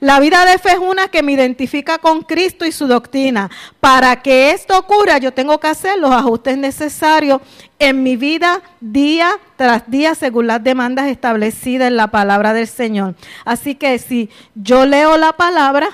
La vida de fe es una que me identifica con Cristo y su doctrina. Para que esto ocurra, yo tengo que hacer los ajustes necesarios en mi vida día tras día según las demandas establecidas en la palabra del Señor. Así que si yo leo la palabra,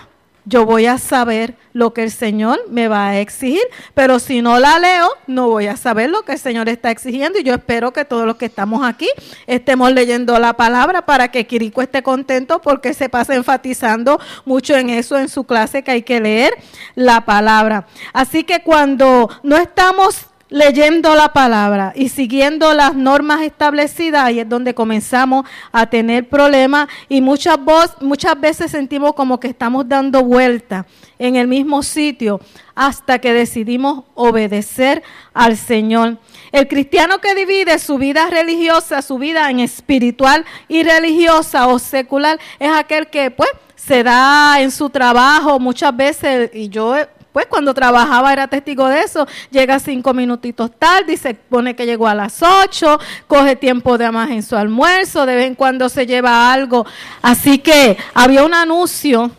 yo voy a saber lo que el Señor me va a exigir, pero si no la leo, no voy a saber lo que el Señor está exigiendo y yo espero que todos los que estamos aquí estemos leyendo la palabra para que Quirico esté contento porque se pasa enfatizando mucho en eso en su clase que hay que leer la palabra. Así que cuando no estamos leyendo la palabra y siguiendo las normas establecidas, ahí es donde comenzamos a tener problemas y muchas, muchas veces sentimos como que estamos dando vuelta en el mismo sitio hasta que decidimos obedecer al Señor. El cristiano que divide su vida religiosa, su vida en espiritual y religiosa o secular, es aquel que pues se da en su trabajo muchas veces, y yo pues cuando trabajaba era testigo de eso, llega cinco minutitos tarde y se pone que llegó a las ocho, coge tiempo de más en su almuerzo, de vez en cuando se lleva algo. Así que había un anuncio,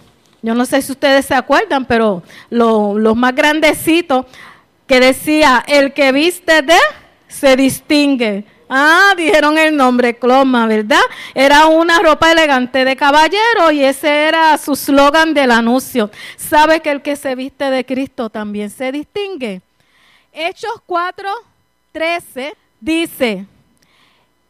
yo no sé si ustedes se acuerdan, pero los más grandecitos, que decía, el que viste de se distingue. Ah, dijeron el nombre, Cloma, ¿verdad? Era una ropa elegante de caballero y ese era su slogan del anuncio. ¿Sabe que el que se viste de Cristo también se distingue? Hechos 4, 13 dice,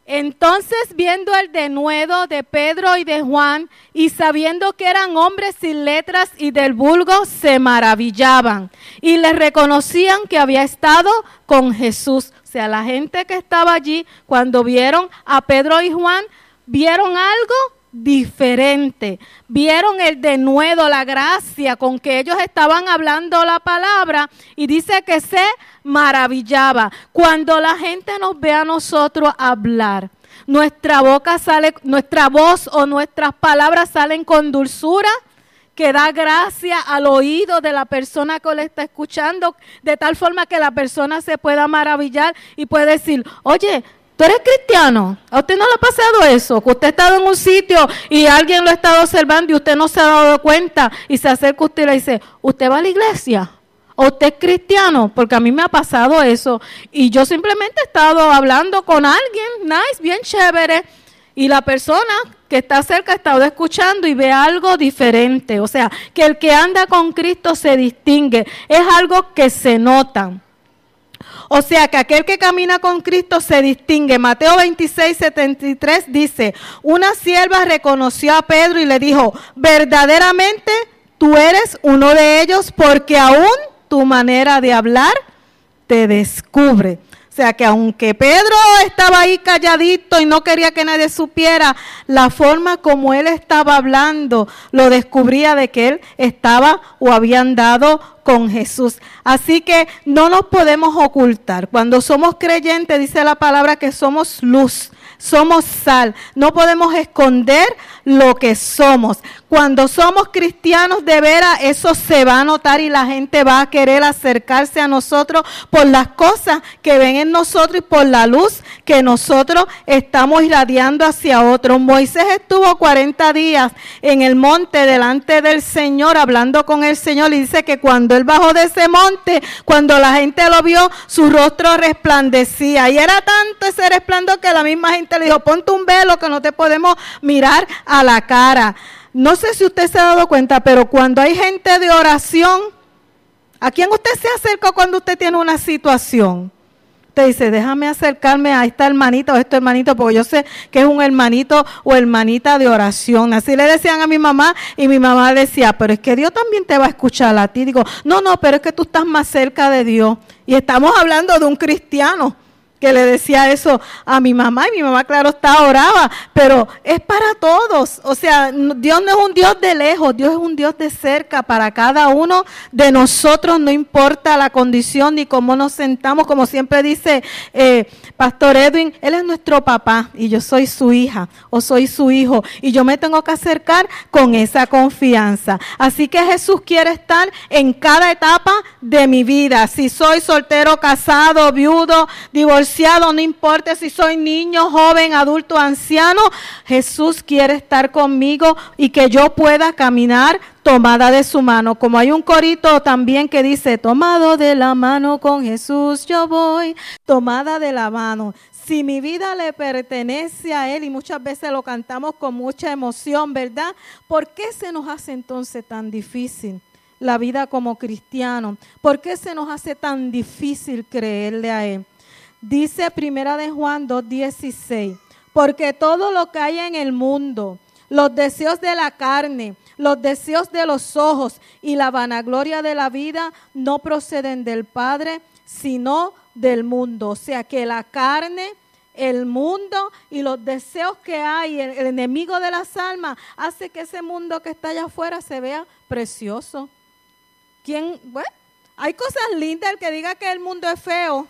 entonces viendo el denuedo de Pedro y de Juan y sabiendo que eran hombres sin letras y del vulgo, se maravillaban y les reconocían que había estado con Jesús sea, la gente que estaba allí, cuando vieron a Pedro y Juan, vieron algo diferente. Vieron el denuedo, la gracia con que ellos estaban hablando la palabra y dice que se maravillaba. Cuando la gente nos ve a nosotros hablar, nuestra boca sale, nuestra voz o nuestras palabras salen con dulzura, que da gracia al oído de la persona que le está escuchando, de tal forma que la persona se pueda maravillar y puede decir, oye, ¿Tú eres cristiano? ¿A usted no le ha pasado eso? Que usted ha estado en un sitio y alguien lo ha estado observando y usted no se ha dado cuenta y se acerca a usted y le dice, ¿usted va a la iglesia? ¿O usted es cristiano? Porque a mí me ha pasado eso. Y yo simplemente he estado hablando con alguien, nice, bien chévere. Y la persona que está cerca ha estado escuchando y ve algo diferente. O sea, que el que anda con Cristo se distingue. Es algo que se nota. O sea, que aquel que camina con Cristo se distingue. Mateo 26, 73 dice, una sierva reconoció a Pedro y le dijo, verdaderamente tú eres uno de ellos porque aún tu manera de hablar te descubre. O sea que aunque Pedro estaba ahí calladito y no quería que nadie supiera, la forma como él estaba hablando lo descubría de que él estaba o había andado con Jesús. Así que no nos podemos ocultar. Cuando somos creyentes, dice la palabra que somos luz somos sal. No podemos esconder lo que somos. Cuando somos cristianos de veras, eso se va a notar y la gente va a querer acercarse a nosotros por las cosas que ven en nosotros y por la luz que nosotros estamos irradiando hacia otros. Moisés estuvo 40 días en el monte delante del Señor, hablando con el Señor, y dice que cuando él bajó de ese monte, cuando la gente lo vio, su rostro resplandecía. Y era tanto ese resplandor que la misma gente le dijo, ponte un velo que no te podemos mirar la cara. No sé si usted se ha dado cuenta, pero cuando hay gente de oración, ¿a quién usted se acerca cuando usted tiene una situación? Usted dice, déjame acercarme a esta hermanita o este hermanito, porque yo sé que es un hermanito o hermanita de oración. Así le decían a mi mamá y mi mamá decía, pero es que Dios también te va a escuchar a ti. Digo, no, no, pero es que tú estás más cerca de Dios. Y estamos hablando de un cristiano que le decía eso a mi mamá y mi mamá, claro, está oraba, pero es para todos. O sea, Dios no es un Dios de lejos, Dios es un Dios de cerca para cada uno de nosotros, no importa la condición ni cómo nos sentamos, como siempre dice eh, Pastor Edwin, Él es nuestro papá y yo soy su hija o soy su hijo y yo me tengo que acercar con esa confianza. Así que Jesús quiere estar en cada etapa de mi vida. Si soy soltero, casado, viudo, divorciado, no importa si soy niño, joven, adulto, anciano, Jesús quiere estar conmigo y que yo pueda caminar tomada de su mano. Como hay un corito también que dice, tomado de la mano con Jesús yo voy, tomada de la mano. Si mi vida le pertenece a Él y muchas veces lo cantamos con mucha emoción, ¿verdad? ¿Por qué se nos hace entonces tan difícil la vida como cristiano? ¿Por qué se nos hace tan difícil creerle a Él? Dice Primera de Juan 2.16, porque todo lo que hay en el mundo, los deseos de la carne, los deseos de los ojos y la vanagloria de la vida no proceden del Padre, sino del mundo. O sea que la carne, el mundo y los deseos que hay, el, enemigo de las almas, hace que ese mundo que está allá afuera se vea precioso. ¿Quién? Bueno, hay cosas lindas, el que diga que el mundo es feo,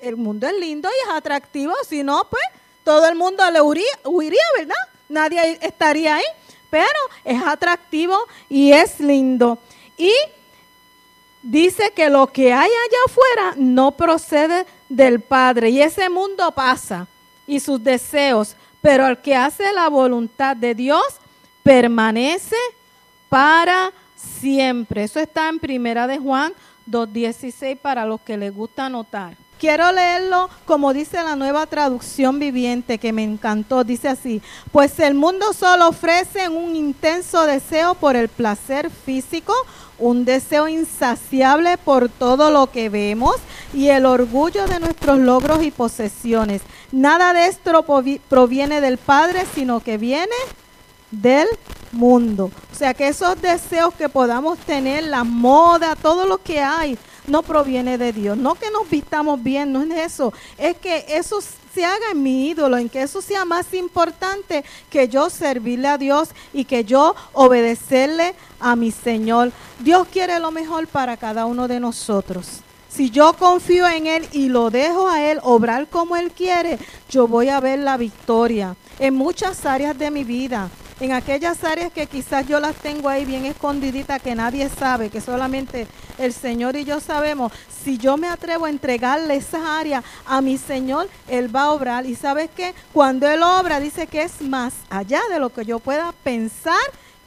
el mundo es lindo y es atractivo, si no, pues todo el mundo le huiría, ¿verdad? Nadie estaría ahí, pero es atractivo y es lindo. Y dice que lo que hay allá afuera no procede del Padre y ese mundo pasa y sus deseos, pero el que hace la voluntad de Dios permanece para siempre. Eso está en Primera de Juan 2.16 para los que les gusta anotar. Quiero leerlo como dice la nueva traducción viviente que me encantó. Dice así, pues el mundo solo ofrece un intenso deseo por el placer físico, un deseo insaciable por todo lo que vemos y el orgullo de nuestros logros y posesiones. Nada de esto proviene del Padre, sino que viene del mundo. O sea que esos deseos que podamos tener, la moda, todo lo que hay, no proviene de Dios. No que nos vistamos bien, no es eso. Es que eso se haga en mi ídolo, en que eso sea más importante que yo servirle a Dios y que yo obedecerle a mi Señor. Dios quiere lo mejor para cada uno de nosotros. Si yo confío en Él y lo dejo a Él obrar como Él quiere, yo voy a ver la victoria en muchas áreas de mi vida en aquellas áreas que quizás yo las tengo ahí bien escondiditas, que nadie sabe, que solamente el Señor y yo sabemos, si yo me atrevo a entregarle esas áreas a mi Señor, Él va a obrar. Y sabes que cuando Él obra, dice que es más allá de lo que yo pueda pensar,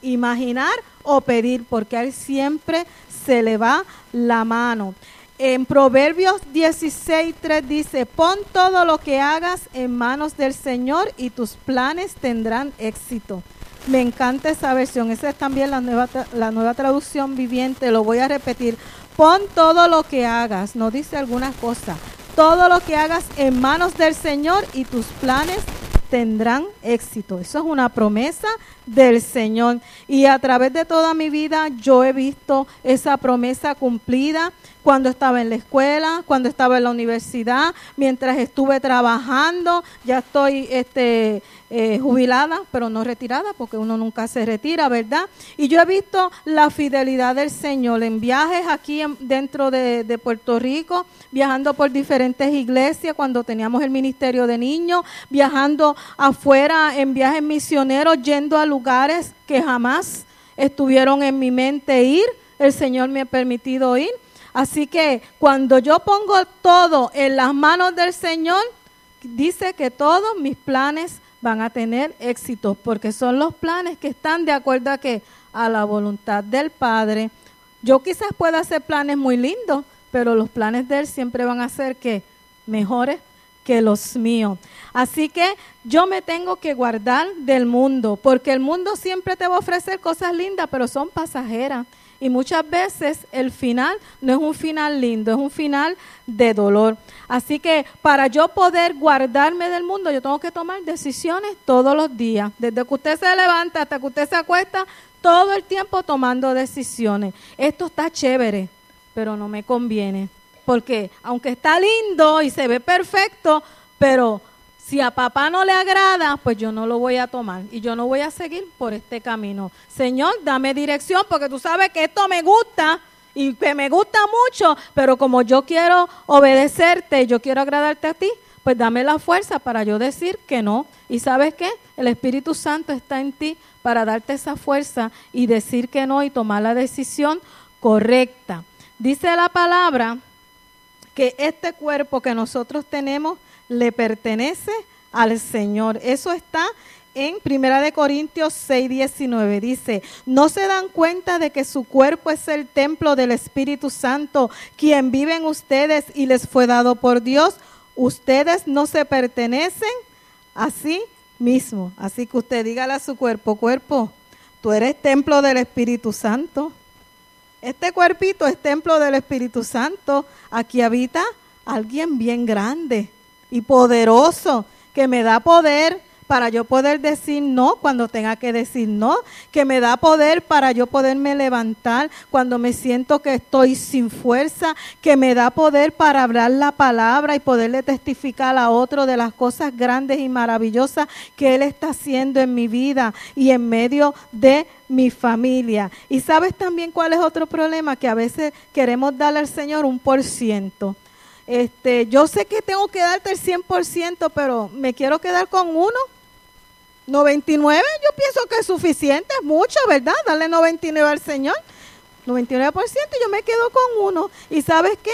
imaginar o pedir, porque a Él siempre se le va la mano. En Proverbios 16.3 dice, pon todo lo que hagas en manos del Señor y tus planes tendrán éxito. Me encanta esa versión. Esa es también la nueva, la nueva traducción viviente. Lo voy a repetir. Pon todo lo que hagas. No dice alguna cosa. Todo lo que hagas en manos del Señor y tus planes tendrán éxito. Eso es una promesa del Señor. Y a través de toda mi vida yo he visto esa promesa cumplida cuando estaba en la escuela, cuando estaba en la universidad, mientras estuve trabajando, ya estoy este, eh, jubilada, pero no retirada, porque uno nunca se retira, ¿verdad? Y yo he visto la fidelidad del Señor en viajes aquí dentro de, de Puerto Rico, viajando por diferentes iglesias cuando teníamos el ministerio de niños, viajando afuera en viajes misioneros, yendo a lugares que jamás estuvieron en mi mente ir. El Señor me ha permitido ir. Así que cuando yo pongo todo en las manos del Señor, dice que todos mis planes van a tener éxito, porque son los planes que están de acuerdo a que a la voluntad del Padre. Yo quizás pueda hacer planes muy lindos, pero los planes de él siempre van a ser que mejores que los míos. Así que yo me tengo que guardar del mundo, porque el mundo siempre te va a ofrecer cosas lindas, pero son pasajeras. Y muchas veces el final no es un final lindo, es un final de dolor. Así que para yo poder guardarme del mundo, yo tengo que tomar decisiones todos los días. Desde que usted se levanta hasta que usted se acuesta, todo el tiempo tomando decisiones. Esto está chévere, pero no me conviene. Porque aunque está lindo y se ve perfecto, pero si a papá no le agrada, pues yo no lo voy a tomar y yo no voy a seguir por este camino. Señor, dame dirección porque tú sabes que esto me gusta y que me gusta mucho, pero como yo quiero obedecerte, y yo quiero agradarte a ti, pues dame la fuerza para yo decir que no. Y sabes qué? El Espíritu Santo está en ti para darte esa fuerza y decir que no y tomar la decisión correcta. Dice la palabra que este cuerpo que nosotros tenemos le pertenece al Señor. Eso está en Primera de Corintios 6, 19. Dice, ¿no se dan cuenta de que su cuerpo es el templo del Espíritu Santo, quien vive en ustedes y les fue dado por Dios? Ustedes no se pertenecen a sí mismo. Así que usted dígale a su cuerpo, cuerpo, tú eres templo del Espíritu Santo. Este cuerpito es templo del Espíritu Santo. Aquí habita alguien bien grande y poderoso que me da poder para yo poder decir no cuando tenga que decir no, que me da poder para yo poderme levantar cuando me siento que estoy sin fuerza, que me da poder para hablar la palabra y poderle testificar a otro de las cosas grandes y maravillosas que Él está haciendo en mi vida y en medio de mi familia. Y sabes también cuál es otro problema, que a veces queremos darle al Señor un por ciento. Este, yo sé que tengo que darte el 100%, pero me quiero quedar con uno. 99 yo pienso que es suficiente, es mucho, ¿verdad? Darle 99 al Señor. 99% yo me quedo con uno. ¿Y sabes qué?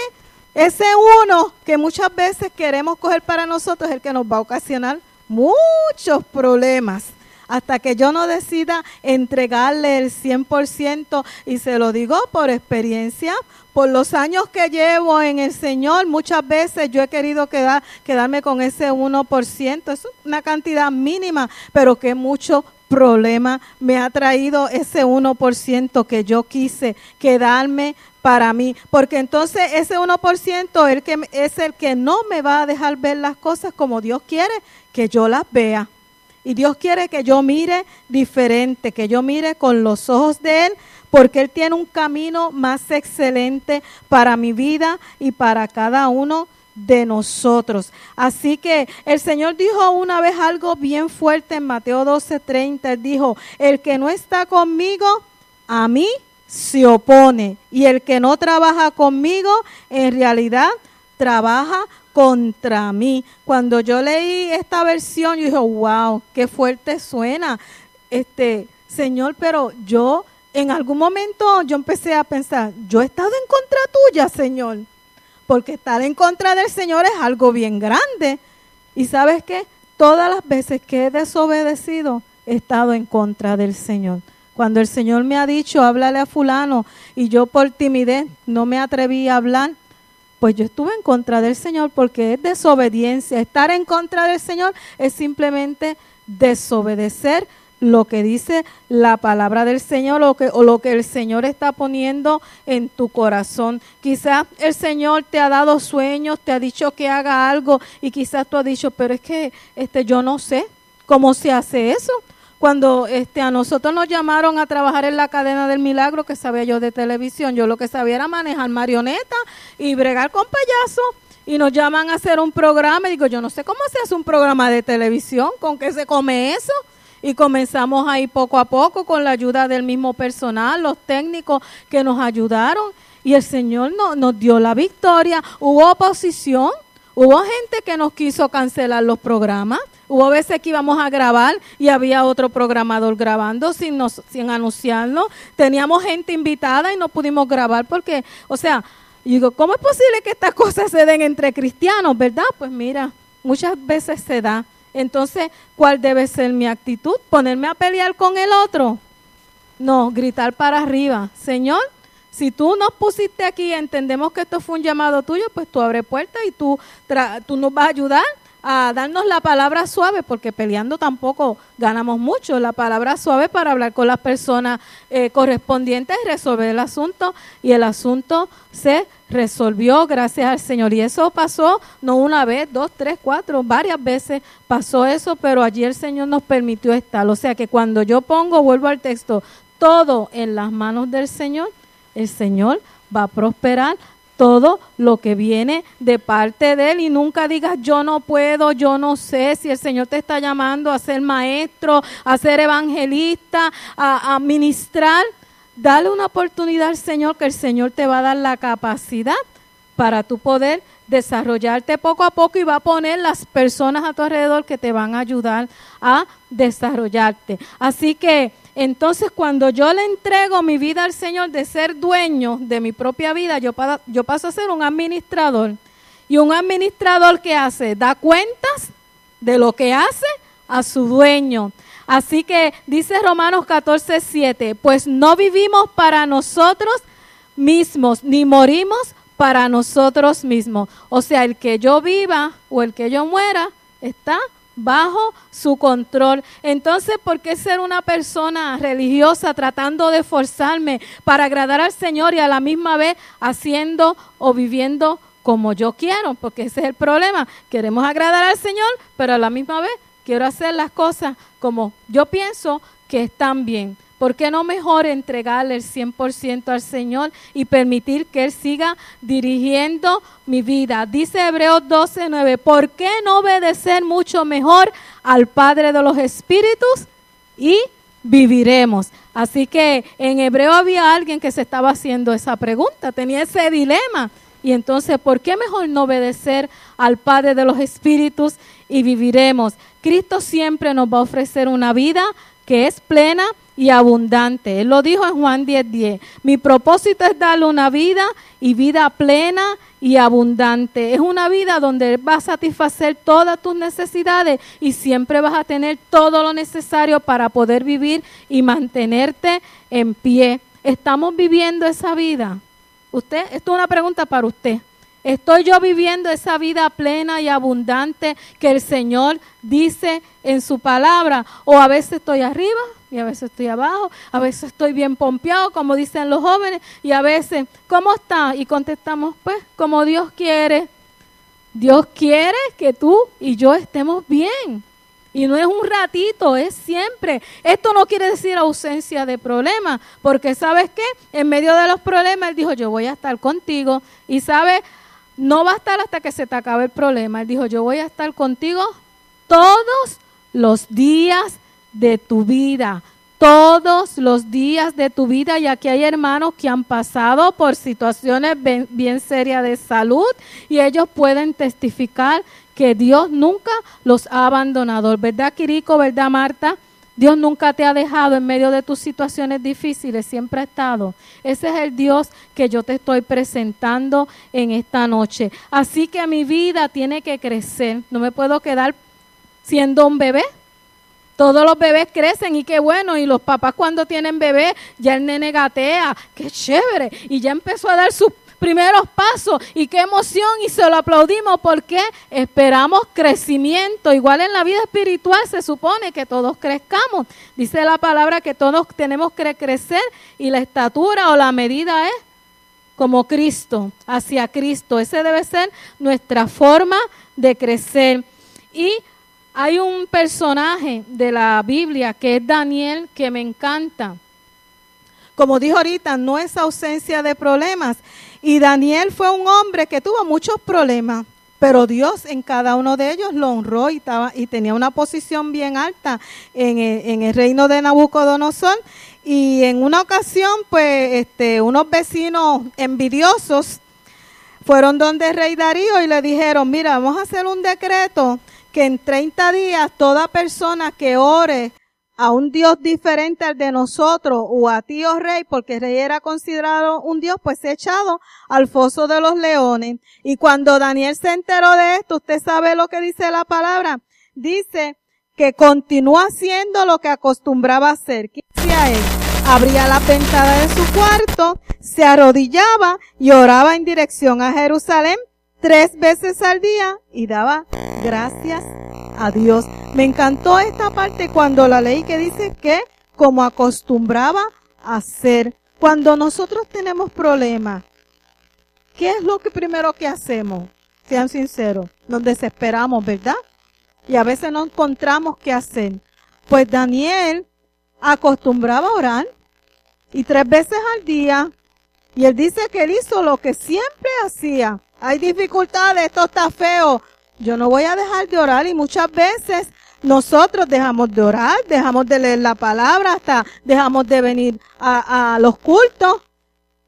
Ese uno que muchas veces queremos coger para nosotros es el que nos va a ocasionar muchos problemas hasta que yo no decida entregarle el 100% y se lo digo por experiencia, por los años que llevo en el Señor, muchas veces yo he querido quedar, quedarme con ese 1%, es una cantidad mínima, pero que mucho problema me ha traído ese 1% que yo quise quedarme para mí, porque entonces ese 1% el que, es el que no me va a dejar ver las cosas como Dios quiere que yo las vea. Y Dios quiere que yo mire diferente, que yo mire con los ojos de Él, porque Él tiene un camino más excelente para mi vida y para cada uno de nosotros. Así que el Señor dijo una vez algo bien fuerte en Mateo 12:30. Él dijo, el que no está conmigo, a mí se opone. Y el que no trabaja conmigo, en realidad trabaja contra mí. Cuando yo leí esta versión, yo dije, wow, qué fuerte suena. Este, Señor, pero yo en algún momento yo empecé a pensar, yo he estado en contra tuya, Señor. Porque estar en contra del Señor es algo bien grande. Y sabes qué? Todas las veces que he desobedecido, he estado en contra del Señor. Cuando el Señor me ha dicho, háblale a fulano, y yo por timidez no me atreví a hablar, pues yo estuve en contra del Señor porque es desobediencia. Estar en contra del Señor es simplemente desobedecer lo que dice la palabra del Señor o, que, o lo que el Señor está poniendo en tu corazón. Quizás el Señor te ha dado sueños, te ha dicho que haga algo y quizás tú has dicho, pero es que este, yo no sé cómo se hace eso cuando este, a nosotros nos llamaron a trabajar en la cadena del milagro, que sabía yo de televisión, yo lo que sabía era manejar marionetas y bregar con payasos. Y nos llaman a hacer un programa y digo, yo no sé cómo se hace un programa de televisión, con qué se come eso. Y comenzamos ahí poco a poco con la ayuda del mismo personal, los técnicos que nos ayudaron. Y el Señor no, nos dio la victoria. Hubo oposición, hubo gente que nos quiso cancelar los programas Hubo veces que íbamos a grabar y había otro programador grabando sin, nos, sin anunciarlo. Teníamos gente invitada y no pudimos grabar porque, o sea, digo, ¿cómo es posible que estas cosas se den entre cristianos, verdad? Pues mira, muchas veces se da. Entonces, ¿cuál debe ser mi actitud? ¿Ponerme a pelear con el otro? No, gritar para arriba. Señor, si tú nos pusiste aquí, entendemos que esto fue un llamado tuyo, pues tú abre puertas y tú, tú nos vas a ayudar a darnos la palabra suave, porque peleando tampoco ganamos mucho, la palabra suave para hablar con las personas eh, correspondientes resolver el asunto. Y el asunto se resolvió gracias al Señor. Y eso pasó no una vez, dos, tres, cuatro, varias veces pasó eso, pero allí el Señor nos permitió estar. O sea que cuando yo pongo, vuelvo al texto, todo en las manos del Señor, el Señor va a prosperar todo lo que viene de parte de Él y nunca digas yo no puedo, yo no sé si el Señor te está llamando a ser maestro, a ser evangelista, a, ministrar. Dale una oportunidad al Señor que el Señor te va a dar la capacidad para tu poder desarrollarte poco a poco y va a poner las personas a tu alrededor que te van a ayudar a desarrollarte. Así que entonces, cuando yo le entrego mi vida al Señor de ser dueño de mi propia vida, yo, yo paso a ser un administrador. Y un administrador que hace, da cuentas de lo que hace a su dueño. Así que dice Romanos 14, 7, pues no vivimos para nosotros mismos, ni morimos para nosotros mismos. O sea, el que yo viva o el que yo muera está bajo su control. Entonces, ¿por qué ser una persona religiosa tratando de forzarme para agradar al Señor y a la misma vez haciendo o viviendo como yo quiero? Porque ese es el problema. Queremos agradar al Señor, pero a la misma vez quiero hacer las cosas como yo pienso que están bien. ¿Por qué no mejor entregarle el 100% al Señor y permitir que Él siga dirigiendo mi vida? Dice Hebreos 12, 9, ¿por qué no obedecer mucho mejor al Padre de los Espíritus y viviremos? Así que en Hebreo había alguien que se estaba haciendo esa pregunta, tenía ese dilema. Y entonces, ¿por qué mejor no obedecer al Padre de los Espíritus y viviremos? Cristo siempre nos va a ofrecer una vida que es plena y abundante. Él lo dijo en Juan 10:10. 10. Mi propósito es darle una vida y vida plena y abundante. Es una vida donde va a satisfacer todas tus necesidades y siempre vas a tener todo lo necesario para poder vivir y mantenerte en pie. ¿Estamos viviendo esa vida? Usted, esto es una pregunta para usted. ¿Estoy yo viviendo esa vida plena y abundante que el Señor dice en su palabra? ¿O a veces estoy arriba y a veces estoy abajo, a veces estoy bien pompeado, como dicen los jóvenes, y a veces, ¿cómo está? Y contestamos, pues, como Dios quiere. Dios quiere que tú y yo estemos bien. Y no es un ratito, es siempre. Esto no quiere decir ausencia de problemas, porque sabes qué, en medio de los problemas, Él dijo, yo voy a estar contigo. Y sabes, no va a estar hasta que se te acabe el problema. Él dijo, yo voy a estar contigo todos los días de tu vida, todos los días de tu vida, y aquí hay hermanos que han pasado por situaciones bien, serias de salud y ellos pueden testificar que Dios nunca los ha abandonado. ¿Verdad, Quirico? ¿Verdad, Marta? Dios nunca te ha dejado en medio de tus situaciones difíciles, siempre ha estado. Ese es el Dios que yo te estoy presentando en esta noche. Así que mi vida tiene que crecer. No me puedo quedar siendo un bebé. Todos los bebés crecen y qué bueno. Y los papás cuando tienen bebé, ya el nene gatea. Qué chévere. Y ya empezó a dar sus primeros pasos. Y qué emoción. Y se lo aplaudimos porque esperamos crecimiento. Igual en la vida espiritual se supone que todos crezcamos. Dice la palabra que todos tenemos que crecer. Y la estatura o la medida es como Cristo, hacia Cristo. Ese debe ser nuestra forma de crecer. Y hay un personaje de la Biblia que es Daniel que me encanta. Como dijo ahorita, no es ausencia de problemas. Y Daniel fue un hombre que tuvo muchos problemas, pero Dios en cada uno de ellos lo honró y, estaba, y tenía una posición bien alta en el, reino de Nabucodonosor. Y en una ocasión, pues, este, unos vecinos envidiosos fueron donde el rey Darío y le dijeron, mira, vamos a hacer un decreto que en 30 días toda persona que ore a un Dios diferente al de nosotros o a ti, oh rey, porque el rey era considerado un Dios, pues echado al foso de los leones. Y cuando Daniel se enteró de esto, usted sabe lo que dice la palabra. Dice que continuó haciendo lo que acostumbraba hacer. ¿Qué hacía él? Abría la ventana de su cuarto, se arrodillaba y oraba en dirección a Jerusalén tres veces al día y daba gracias a Dios. Me encantó esta parte cuando la leí que dice que como acostumbraba hacer. Cuando nosotros tenemos problemas, ¿qué es lo que primero que hacemos? Sean sinceros, nos desesperamos, ¿verdad? Y a veces no encontramos qué hacer. Pues Daniel acostumbraba a orar y tres veces al día. Y él dice que él hizo lo que siempre hacía hay dificultades, esto está feo. Yo no voy a dejar de orar y muchas veces nosotros dejamos de orar, dejamos de leer la palabra, hasta dejamos de venir a, a los cultos.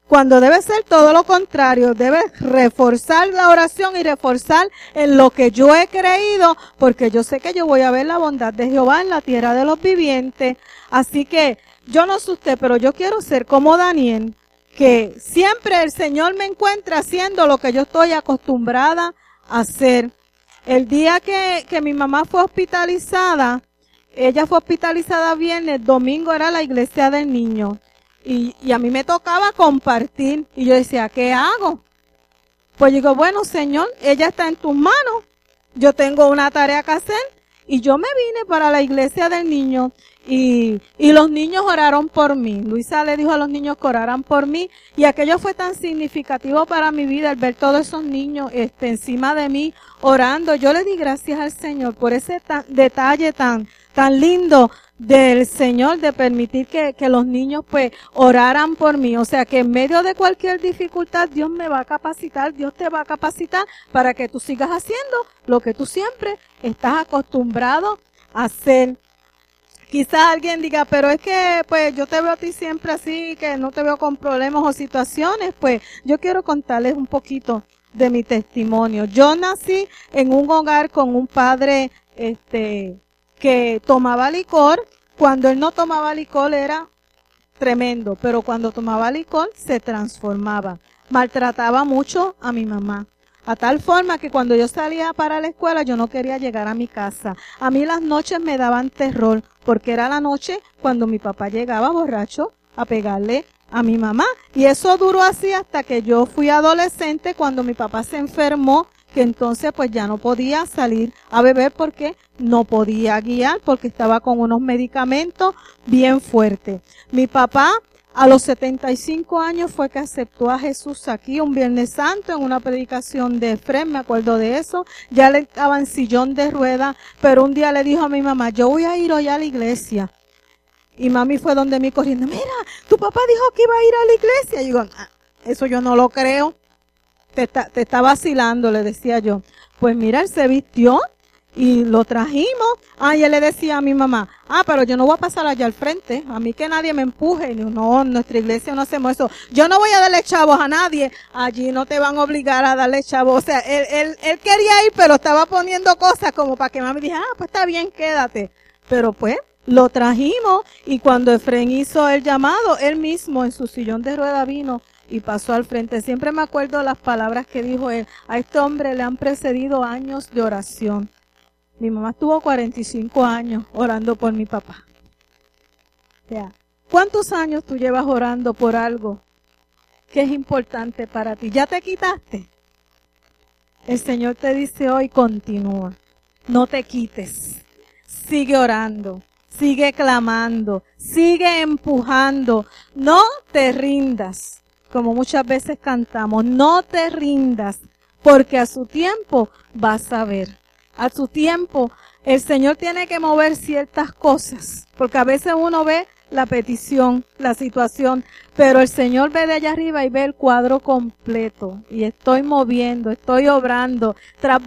Cuando debe ser todo lo contrario, debe reforzar la oración y reforzar en lo que yo he creído, porque yo sé que yo voy a ver la bondad de Jehová en la tierra de los vivientes. Así que yo no sé usted, pero yo quiero ser como Daniel, que siempre el Señor me encuentra haciendo lo que yo estoy acostumbrada hacer. El día que, que mi mamá fue hospitalizada, ella fue hospitalizada viernes, domingo era la iglesia del niño. Y, y a mí me tocaba compartir. Y yo decía, ¿qué hago? Pues digo, bueno, Señor, ella está en tus manos. Yo tengo una tarea que hacer. Y yo me vine para la iglesia del niño y, y los niños oraron por mí. Luisa le dijo a los niños que oraran por mí y aquello fue tan significativo para mi vida el ver todos esos niños este, encima de mí orando. Yo le di gracias al Señor por ese detalle tan, tan lindo del Señor de permitir que, que los niños pues oraran por mí. O sea que en medio de cualquier dificultad Dios me va a capacitar, Dios te va a capacitar para que tú sigas haciendo lo que tú siempre estás acostumbrado a hacer. Quizás alguien diga, pero es que pues yo te veo a ti siempre así, que no te veo con problemas o situaciones. Pues yo quiero contarles un poquito de mi testimonio. Yo nací en un hogar con un padre, este, que tomaba licor. Cuando él no tomaba licor era tremendo, pero cuando tomaba licor se transformaba. Maltrataba mucho a mi mamá. A tal forma que cuando yo salía para la escuela yo no quería llegar a mi casa. A mí las noches me daban terror porque era la noche cuando mi papá llegaba borracho a pegarle a mi mamá. Y eso duró así hasta que yo fui adolescente cuando mi papá se enfermó que entonces pues ya no podía salir a beber porque no podía guiar porque estaba con unos medicamentos bien fuertes. Mi papá a los 75 años fue que aceptó a Jesús aquí un Viernes Santo en una predicación de Fred, me acuerdo de eso. Ya le estaba en sillón de rueda, pero un día le dijo a mi mamá, yo voy a ir hoy a la iglesia. Y mami fue donde me corriendo, mira, tu papá dijo que iba a ir a la iglesia. Y digo, ah, eso yo no lo creo. Te está, te está vacilando, le decía yo. Pues mira, él se vistió y lo trajimos. Ah, y él le decía a mi mamá, ah, pero yo no voy a pasar allá al frente, a mí que nadie me empuje. Y no, en nuestra iglesia no hacemos eso. Yo no voy a darle chavos a nadie, allí no te van a obligar a darle chavos. O sea, él, él, él quería ir, pero estaba poniendo cosas como para que mami dijera, ah, pues está bien, quédate. Pero pues, lo trajimos y cuando Efren hizo el llamado, él mismo en su sillón de rueda vino y pasó al frente. Siempre me acuerdo las palabras que dijo él. A este hombre le han precedido años de oración. Mi mamá estuvo 45 años orando por mi papá. ¿cuántos años tú llevas orando por algo que es importante para ti? ¿Ya te quitaste? El Señor te dice hoy, continúa. No te quites. Sigue orando. Sigue clamando. Sigue empujando. No te rindas. Como muchas veces cantamos. No te rindas. Porque a su tiempo vas a ver a su tiempo, el Señor tiene que mover ciertas cosas, porque a veces uno ve la petición, la situación, pero el Señor ve de allá arriba y ve el cuadro completo. Y estoy moviendo, estoy obrando, tras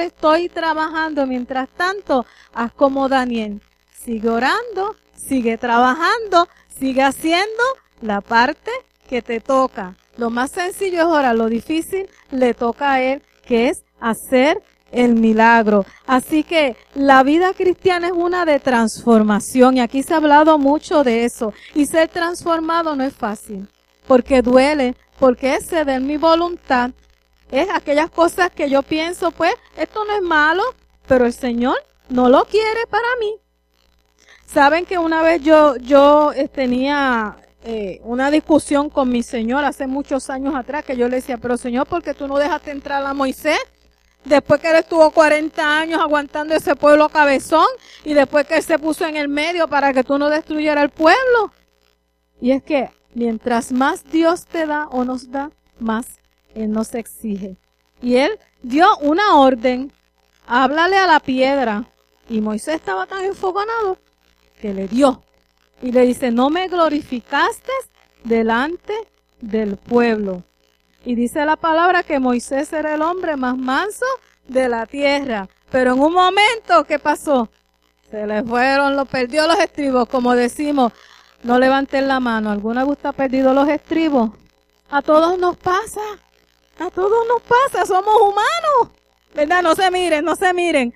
estoy trabajando. Mientras tanto, haz como Daniel. Sigue orando, sigue trabajando, sigue haciendo la parte que te toca. Lo más sencillo es orar, lo difícil le toca a él, que es hacer el milagro. Así que la vida cristiana es una de transformación y aquí se ha hablado mucho de eso. Y ser transformado no es fácil, porque duele, porque es ceder mi voluntad. Es aquellas cosas que yo pienso, pues, esto no es malo, pero el Señor no lo quiere para mí. Saben que una vez yo, yo eh, tenía eh, una discusión con mi Señor hace muchos años atrás que yo le decía, pero Señor, ¿por qué tú no dejaste entrar a Moisés? Después que él estuvo 40 años aguantando ese pueblo cabezón y después que él se puso en el medio para que tú no destruyeras el pueblo. Y es que mientras más Dios te da o nos da, más Él nos exige. Y Él dio una orden, háblale a la piedra. Y Moisés estaba tan enfogonado que le dio. Y le dice, no me glorificaste delante del pueblo. Y dice la palabra que Moisés era el hombre más manso de la tierra. Pero en un momento, ¿qué pasó? Se le fueron, lo perdió los estribos, como decimos. No levanten la mano. ¿Alguna vez ha perdido los estribos? A todos nos pasa. A todos nos pasa. Somos humanos. ¿Verdad? No se miren, no se miren.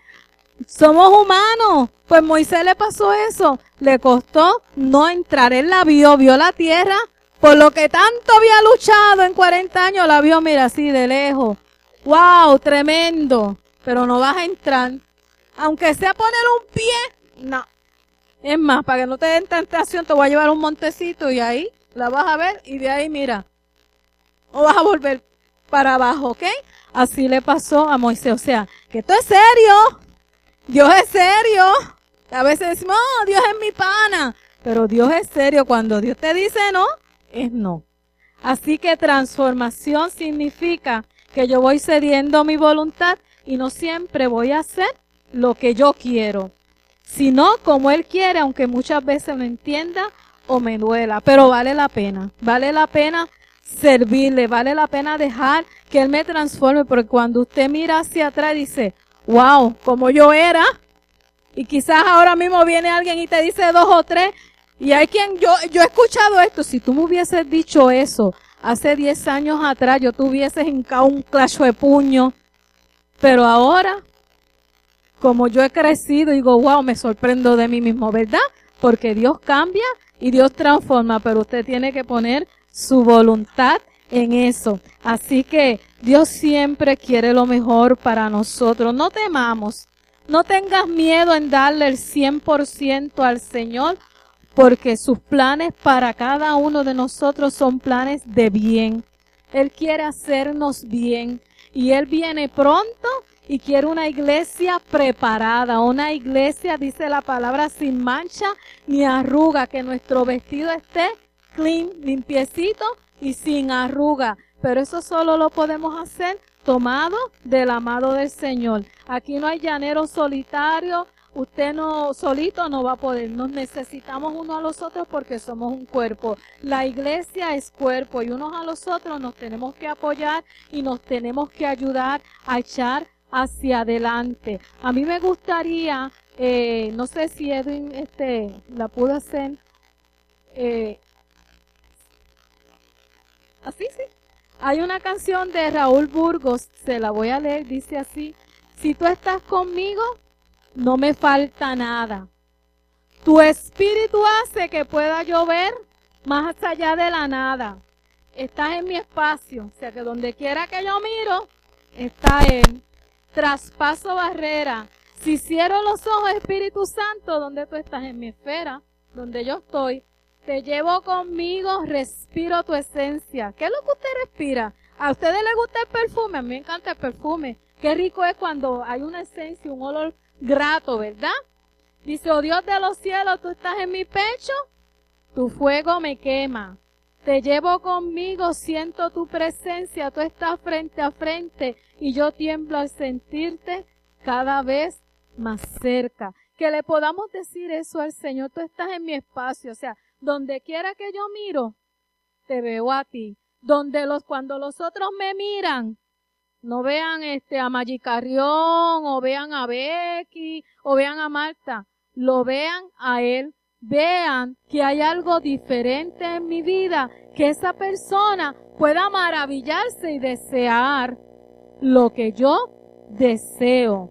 Somos humanos. Pues Moisés le pasó eso. Le costó no entrar. Él la vio, vio la tierra, por lo que tanto había luchado en 40 años, la vio, mira, así de lejos. wow, tremendo, pero no vas a entrar. Aunque sea poner un pie, no. Es más, para que no te den tentación, te voy a llevar un montecito y ahí la vas a ver y de ahí mira. O vas a volver para abajo, ¿ok? Así le pasó a Moisés. O sea, que esto es serio. Dios es serio. A veces decimos, oh, Dios es mi pana. Pero Dios es serio. Cuando Dios te dice no, es no. Así que transformación significa que yo voy cediendo mi voluntad y no siempre voy a hacer lo que yo quiero, sino como Él quiere, aunque muchas veces no entienda o me duela, pero vale la pena, vale la pena servirle, vale la pena dejar que Él me transforme, porque cuando usted mira hacia atrás y dice, wow, como yo era, y quizás ahora mismo viene alguien y te dice dos o tres, y hay quien, yo, yo he escuchado esto, si tú me hubieses dicho eso hace diez años atrás, yo te hubieses hincado un clacho de puño, pero ahora, como yo he crecido, digo, wow, me sorprendo de mí mismo, ¿verdad? Porque Dios cambia y Dios transforma, pero usted tiene que poner su voluntad en eso. Así que Dios siempre quiere lo mejor para nosotros. No temamos. No tengas miedo en darle el 100% al Señor porque sus planes para cada uno de nosotros son planes de bien. Él quiere hacernos bien y Él viene pronto y quiere una iglesia preparada, una iglesia, dice la palabra, sin mancha ni arruga, que nuestro vestido esté clean, limpiecito y sin arruga. Pero eso solo lo podemos hacer tomado del amado del Señor. Aquí no hay llanero solitario, usted no solito no va a poder. Nos necesitamos unos a los otros porque somos un cuerpo. La iglesia es cuerpo y unos a los otros nos tenemos que apoyar y nos tenemos que ayudar a echar hacia adelante. A mí me gustaría, eh, no sé si Edwin este, la pudo hacer. Eh, así sí. Hay una canción de Raúl Burgos, se la voy a leer, dice así, si tú estás conmigo, no me falta nada. Tu espíritu hace que pueda llover más allá de la nada. Estás en mi espacio, o sea que donde quiera que yo miro, está Él. Traspaso barrera. Si cierro los ojos, Espíritu Santo, donde tú estás en mi esfera, donde yo estoy, te llevo conmigo, respiro tu esencia. ¿Qué es lo que usted respira? ¿A ustedes les gusta el perfume? A mí me encanta el perfume. Qué rico es cuando hay una esencia, un olor grato, ¿verdad? Dice, oh Dios de los cielos, tú estás en mi pecho, tu fuego me quema. Te llevo conmigo, siento tu presencia, tú estás frente a frente y yo tiemblo al sentirte cada vez más cerca. Que le podamos decir eso al Señor, tú estás en mi espacio, o sea, donde quiera que yo miro, te veo a ti. Donde los, cuando los otros me miran, no vean este a Magicarrión, o vean a Becky, o vean a Marta, lo vean a él, vean que hay algo diferente en mi vida, que esa persona pueda maravillarse y desear lo que yo deseo.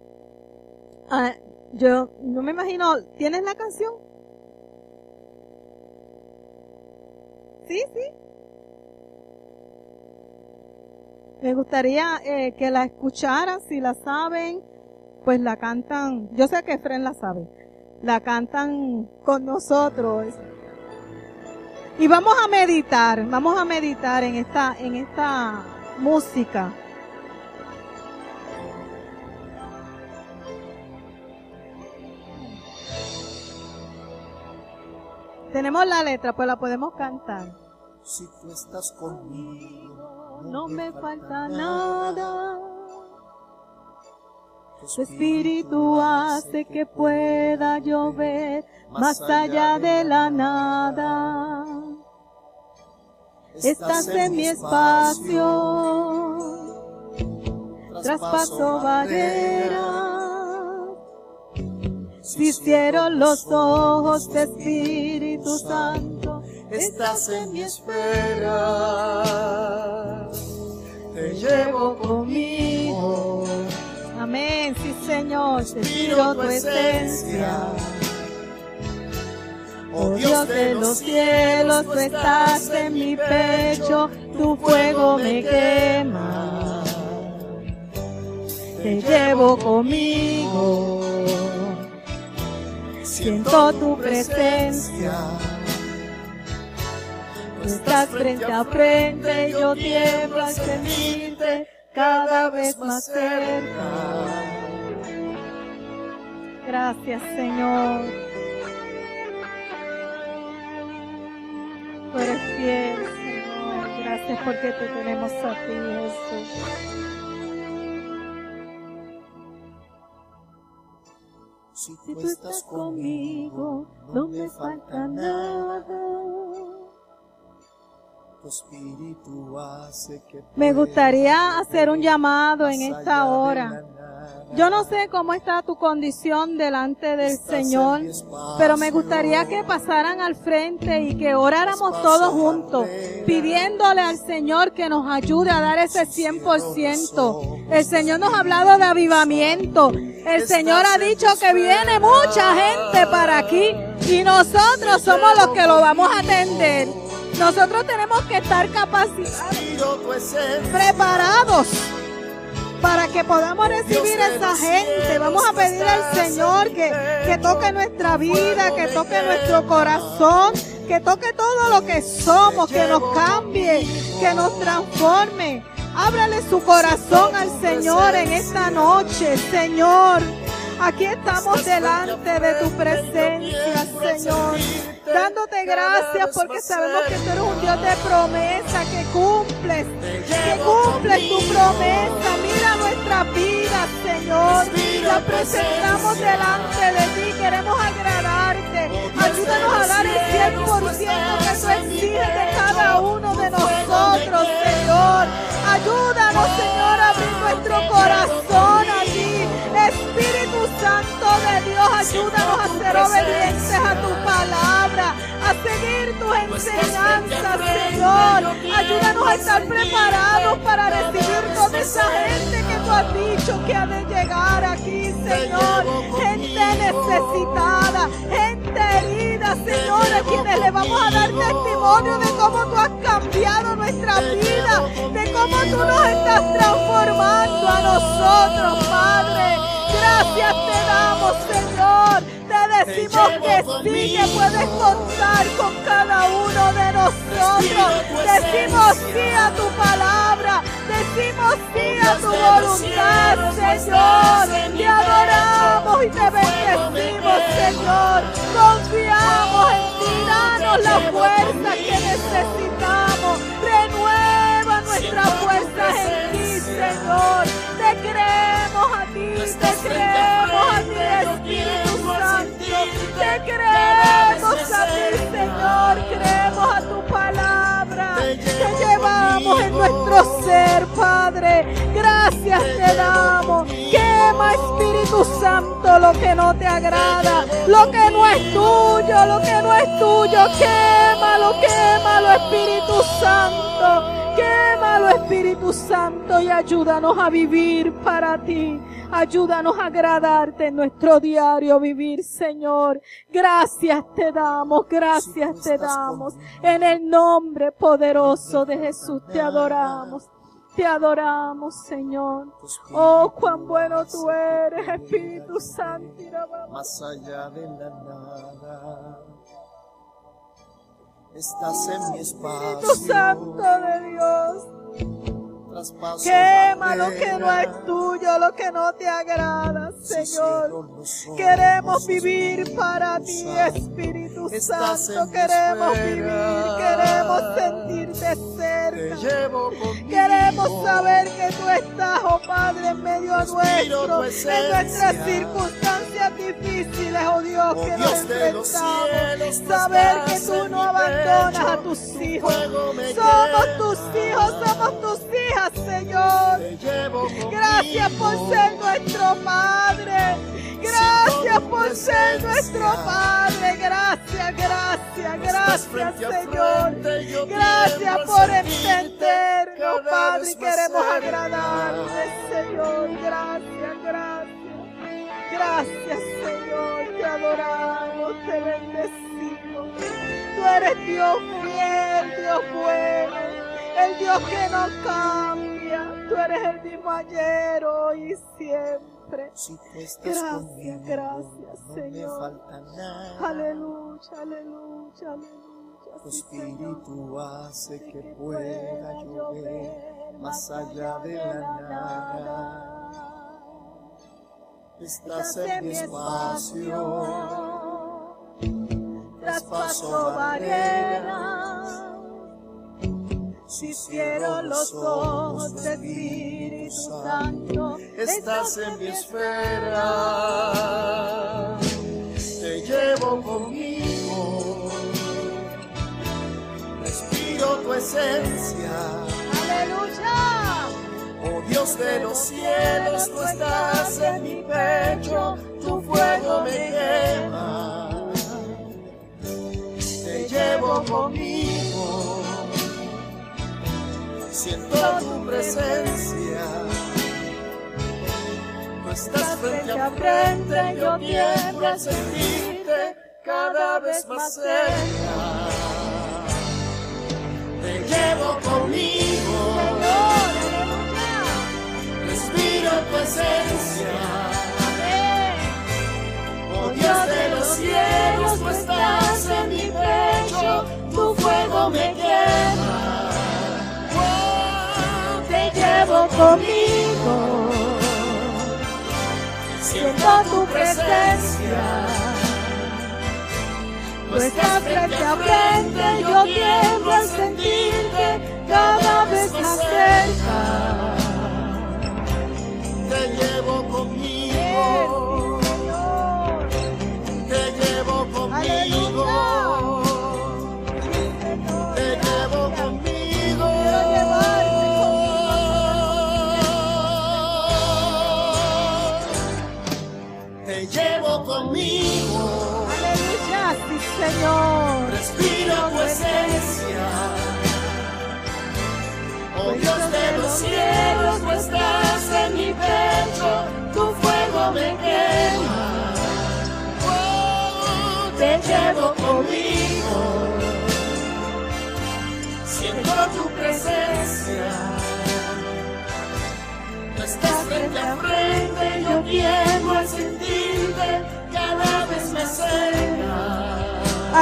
Ah, yo no me imagino, ¿tienes la canción? Sí, sí. Me gustaría eh, que la escucharan, si la saben, pues la cantan, yo sé que Fren la sabe, la cantan con nosotros. Y vamos a meditar, vamos a meditar en esta, en esta música. Tenemos la letra, pues la podemos cantar. Si tú estás conmigo, no me falta nada. Tu espíritu hace que pueda llover más allá de la nada. Estás en mi espacio, traspaso barreras cierro los ojos de Espíritu Santo, estás en mi espera. Te llevo conmigo. Amén, sí Señor, te pido tu esencia. Oh Dios de los cielos, tú estás en mi pecho, tu fuego me quema. te llevo conmigo. Siento tu presencia. Tú estás frente a frente y yo tiemblo al sentirte cada vez más cerca. Gracias, Señor. Tú eres fiel, Señor. Gracias porque te tenemos a ti, Jesús. Si tú estás conmigo, no me falta nada. Me gustaría hacer un llamado en esta hora. Yo no sé cómo está tu condición delante del Señor, pero me gustaría que pasaran al frente y que oráramos todos juntos, pidiéndole al Señor que nos ayude a dar ese 100%. El Señor nos ha hablado de avivamiento. El Señor ha dicho que viene mucha gente para aquí y nosotros somos los que lo vamos a atender. Nosotros tenemos que estar capacitados tu esencia. preparados para que podamos recibir a esa gente. Vamos a pedir al Señor que, que toque nuestra vida, que toque nuestro corazón, que toque todo lo que somos, que nos cambie, que nos transforme. Ábrale su corazón al Señor en esta noche, Señor. Aquí estamos delante de tu presencia, Señor. Dándote gracias porque sabemos que tú eres un Dios de promesa, que cumples, que cumples tu promesa. Mira nuestra vida, Señor. La presentamos delante de ti. Queremos agradarte. Ayúdanos a dar el 100% que tú exiges de cada uno de nosotros, Señor. Ayúdanos, Señor, a abrir nuestro corazón Santo de Dios, ayúdanos a ser obedientes a tu palabra, a seguir tus enseñanzas, Señor. Ayúdanos a estar preparados para recibir toda esa gente que tú has dicho que ha de llegar aquí, Señor. Gente necesitada, gente herida, Señor, a quienes le vamos a dar testimonio de cómo tú has cambiado nuestra vida, de cómo tú nos estás transformando a nosotros, Padre. Gracias Señor. Te decimos que sí, que puedes contar con cada uno de nosotros. Decimos sí a tu palabra. Decimos sí a tu voluntad, Señor. Te adoramos y te bendecimos, Señor. Confiamos en ti. Danos la fuerza que necesitamos. Renueva nuestra fuerza en ti, Señor. Te creemos a ti, te creemos a ti, Espíritu Santo. Te creemos a ti, Señor. Creemos a tu palabra. Te llevamos en nuestro ser, Padre. Gracias te damos. Quema, Espíritu Santo, lo que no te agrada, lo que no es tuyo, lo que no es tuyo. Quémalo, quémalo, Espíritu Santo. Quémalo, Espíritu Santo, y ayúdanos a vivir para ti. Ayúdanos a agradarte en nuestro diario vivir, Señor. Gracias te damos, gracias te damos. En el nombre poderoso de Jesús te adoramos. Te adoramos, Señor. Oh, cuán bueno tú eres, Espíritu Santo. más allá de la nada. Estás en mi espacio. Espíritu Santo de Dios. Quema lo que no es tuyo, lo que no te agrada, Señor. Queremos vivir para ti, Espíritu Santo. Queremos vivir, queremos sentirte Te cerca. Queremos saber que tú estás, oh Padre, en medio nuestro, en nuestras circunstancias difíciles, oh Dios, Oh que nos enfrentamos. Saber que tú no abandonas a tus tu hijos. Somos tus hijos, somos tus hijas, Señor. Gracias por ser nuestro Padre. Gracias por ser nuestro Padre. Gracias, gracias, gracias, Señor. Gracias por entendernos, Padre, queremos agradarte, Señor. Gracias, gracias. Gracias, Señor. Te adoramos, te bendecimos. Tú eres Dios fiel, Dios bueno, el Dios que no cambia. tú eres el mismo ayer, hoy y siempre. Si tú estás Gracias, conmigo, gracias, no Señor. me falta nada. Aleluya, aleluya, aleluya. Tu Sí, Señor. espíritu hace que pueda llover más allá de la nada. Estás en mi espacio, traspaso barreras. Si cierro los ojos de Espíritu Santo, Estás en mi esfera, te llevo conmigo, respiro tu esencia. Aleluya. Oh Dios de los cielos, tú estás en mi pecho, tu fuego me quema. Te llevo conmigo, siento tu presencia. Tú estás frente a frente, yo tiemblo al sentirte cada vez más cerca. Te llevo conmigo. respiro tu esencia. Oh Dios de los cielos, tú estás en mi pecho, tu fuego me quema. Conmigo, siento tu presencia. Tú estás frente a frente, yo tiemblo al sentirte cada vez más cerca. Te llevo conmigo, te llevo conmigo,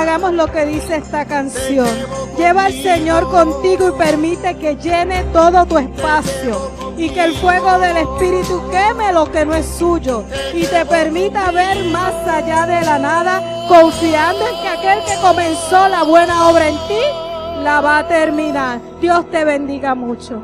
Hagamos lo que dice esta canción. Lleva al Señor contigo y permite que llene todo tu espacio y que el fuego del Espíritu queme lo que no es suyo y te permita ver más allá de la nada, confiando en que aquel que comenzó la buena obra en ti la va a terminar. Dios te bendiga mucho.